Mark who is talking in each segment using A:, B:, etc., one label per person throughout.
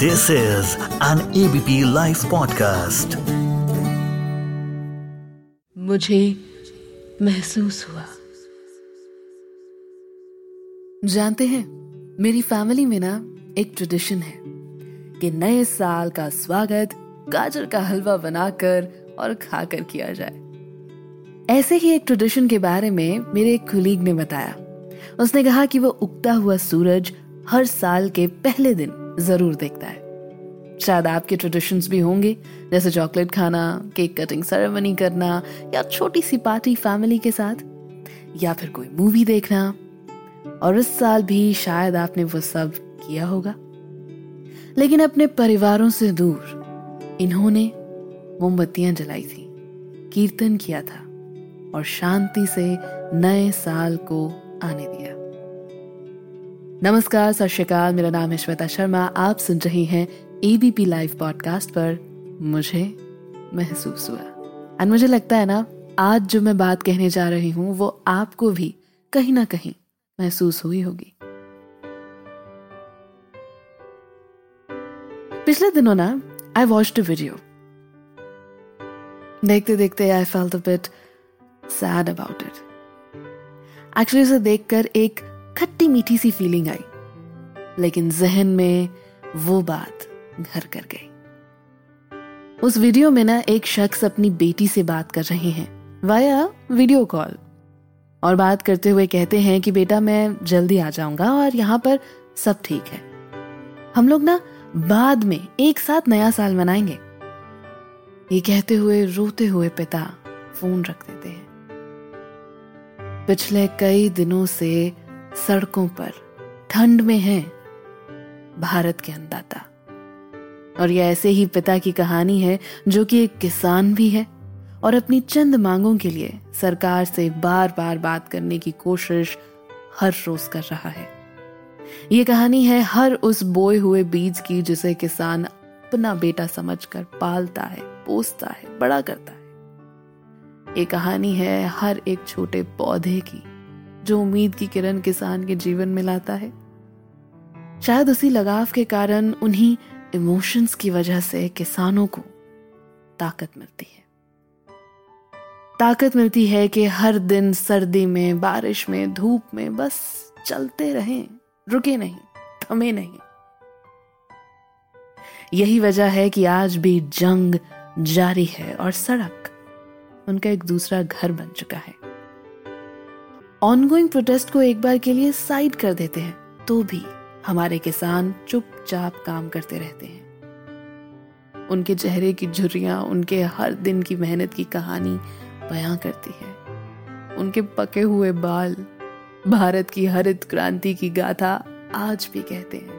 A: This is an ABP Life podcast.
B: मुझे महसूस हुआ। जानते हैं मेरी फैमिली में ना एक ट्रेडिशन है कि नए साल का स्वागत गाजर का हलवा बनाकर और खाकर किया जाए। ऐसे ही एक ट्रेडिशन के बारे में मेरे एक कुलीग ने बताया। उसने कहा कि वो उगता हुआ सूरज हर साल के पहले दिन ज़रूर देखता है। शायद आपके ट्रेडिशंस भी होंगे, जैसे चॉकलेट खाना केक कटिंग सेरेमनी करना, या छोटी सी पार्टी फैमिली के साथ, या फिर कोई मूवी देखना। और इस साल भी शायद आपने वो सब किया होगा। लेकिन अपने परिवारों से दूर, इन्होंने मोमबत्तियाँ जलाई थी, कीर्तन किया था, और शांति से नए साल को आने दिया। नमस्कार, सत श्रीकाल मेरा नाम है श्वेता शर्मा। आप सुन रही हैं एबीपी लाइव पॉडकास्ट पर मुझे महसूस हुआ। एंड मुझे लगता है ना, आज जो मैं बात कहने जा रही हूँ, वो आपको भी कहीं ना कहीं महसूस हुई होगी। पिछले दिनों ना आई वॉच अ वीडियो देखते देखते I felt a bit sad about it actually उसे देखकर एक खट्टी मीठी सी फीलिंग आई। लेकिन जहन में वो बात घर कर गई। उस वीडियो में ना एक शख्स अपनी बेटी से बात कर रहे हैं वाया वीडियो कॉल और बात करते हुए कहते हैं कि, बेटा, मैं जल्दी आ जाऊँगा और यहाँ पर सब ठीक है। हम लोग ना बाद में एक साथ नया साल मनाएँगे। ये कहते हुए, रोते हुए पिता फ़ोन रख देते हैं। पिछले कई दिनों से सड़कों पर, ठंड में है, भारत के अन्नदाता। और यह ऐसे ही पिता की कहानी है, जो कि एक किसान भी है, और अपनी चंद मांगों के लिए सरकार से बार बार बात करने की कोशिश हर रोज कर रहा है। ये कहानी है हर उस बोए हुए बीज की, जिसे किसान अपना बेटा समझकर पालता है, पोसता है, बड़ा करता है। ये कहानी है हर एक छोटे पौधे की। जो उम्मीद की किरण किसान के जीवन में लाता है। शायद उसी लगाव के कारण उन्हीं इमोशंस की वजह से किसानों को ताकत मिलती है। ताकत मिलती है कि हर दिन सर्दी में, बारिश में, धूप में बस चलते रहें, रुके नहीं, थमे नहीं। यही वजह है कि आज भी जंग जारी है और सड़क उनका एक दूसरा घर बन चुका है। ऑनगोइंग प्रोटेस्ट को एक बार के लिए साइड कर देते हैं तो भी हमारे किसान चुपचाप काम करते रहते हैं। उनके चेहरे की झुर्रियाँ, उनके हर दिन की मेहनत की कहानी बयां करती है। उनके पके हुए बाल, भारत की हरित क्रांति की गाथा आज भी कहते हैं।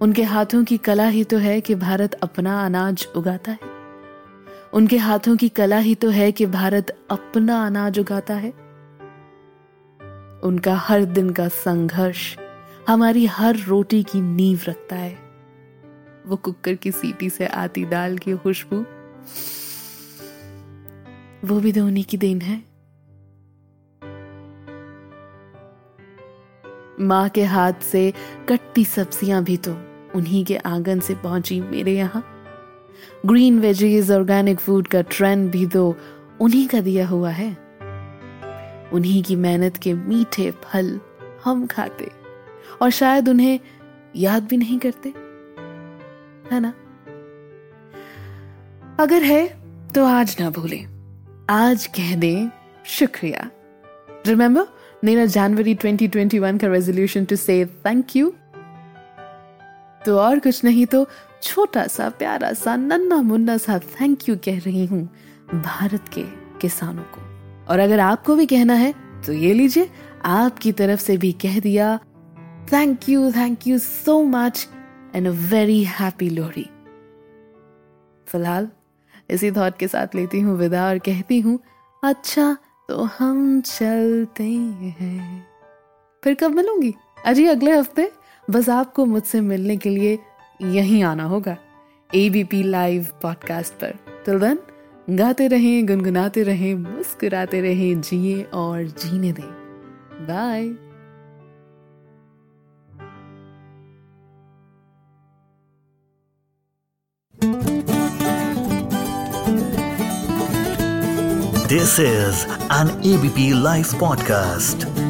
B: उनके हाथों की कला ही तो है कि भारत अपना अनाज उगाता है। उनके हाथों की कला ही तो है कि भारत अपना अनाज उगाता है। उनका हर दिन का संघर्ष हमारी हर रोटी की नींव रखता है। वो कुकर की सीटी से आती दाल की खुशबू। वो भी धोनी की देन है। माँ के हाथ से कट्टी सब्ज़ियाँ भी तो उन्हीं के आँगन से पहुँची मेरे यहाँ। ग्रीन वेजीज, ऑर्गेनिक फ़ूड का ट्रेंड भी तो उन्हीं का दिया हुआ है। उन्हीं की मेहनत के मीठे फल हम खाते और शायद उन्हें याद भी नहीं करते, है ना? अगर है तो आज ना भूलें। आज कह दें शुक्रिया। रिमेंबर मेरा जनवरी 2021 का resolution to say thank you तो और कुछ नहीं तो छोटा सा, प्यारा सा, नन्ना मुन्ना सा थैंक यू कह रही हूँ भारत के किसानों को। और अगर आपको भी कहना है तो ये लीजिए, आपकी तरफ़ से भी कह दिया thank you thank you so much and a very happy Lohri फ़िलहाल, इसी थॉट के साथ लेती हूँ विदा और कहती हूँ अच्छा तो हम चलते हैं। फिर कब मिलूँगी? अजी अगले हफ़्ते? बस आपको मुझसे मिलने के लिए यहीं आना होगा एबीपी लाइव पॉडकास्ट पर। टिल देन गाते रहें, गुनगुनाते रहें, मुस्कुराते रहें, जिए और जीने दें bye
A: This is an ABP Life podcast.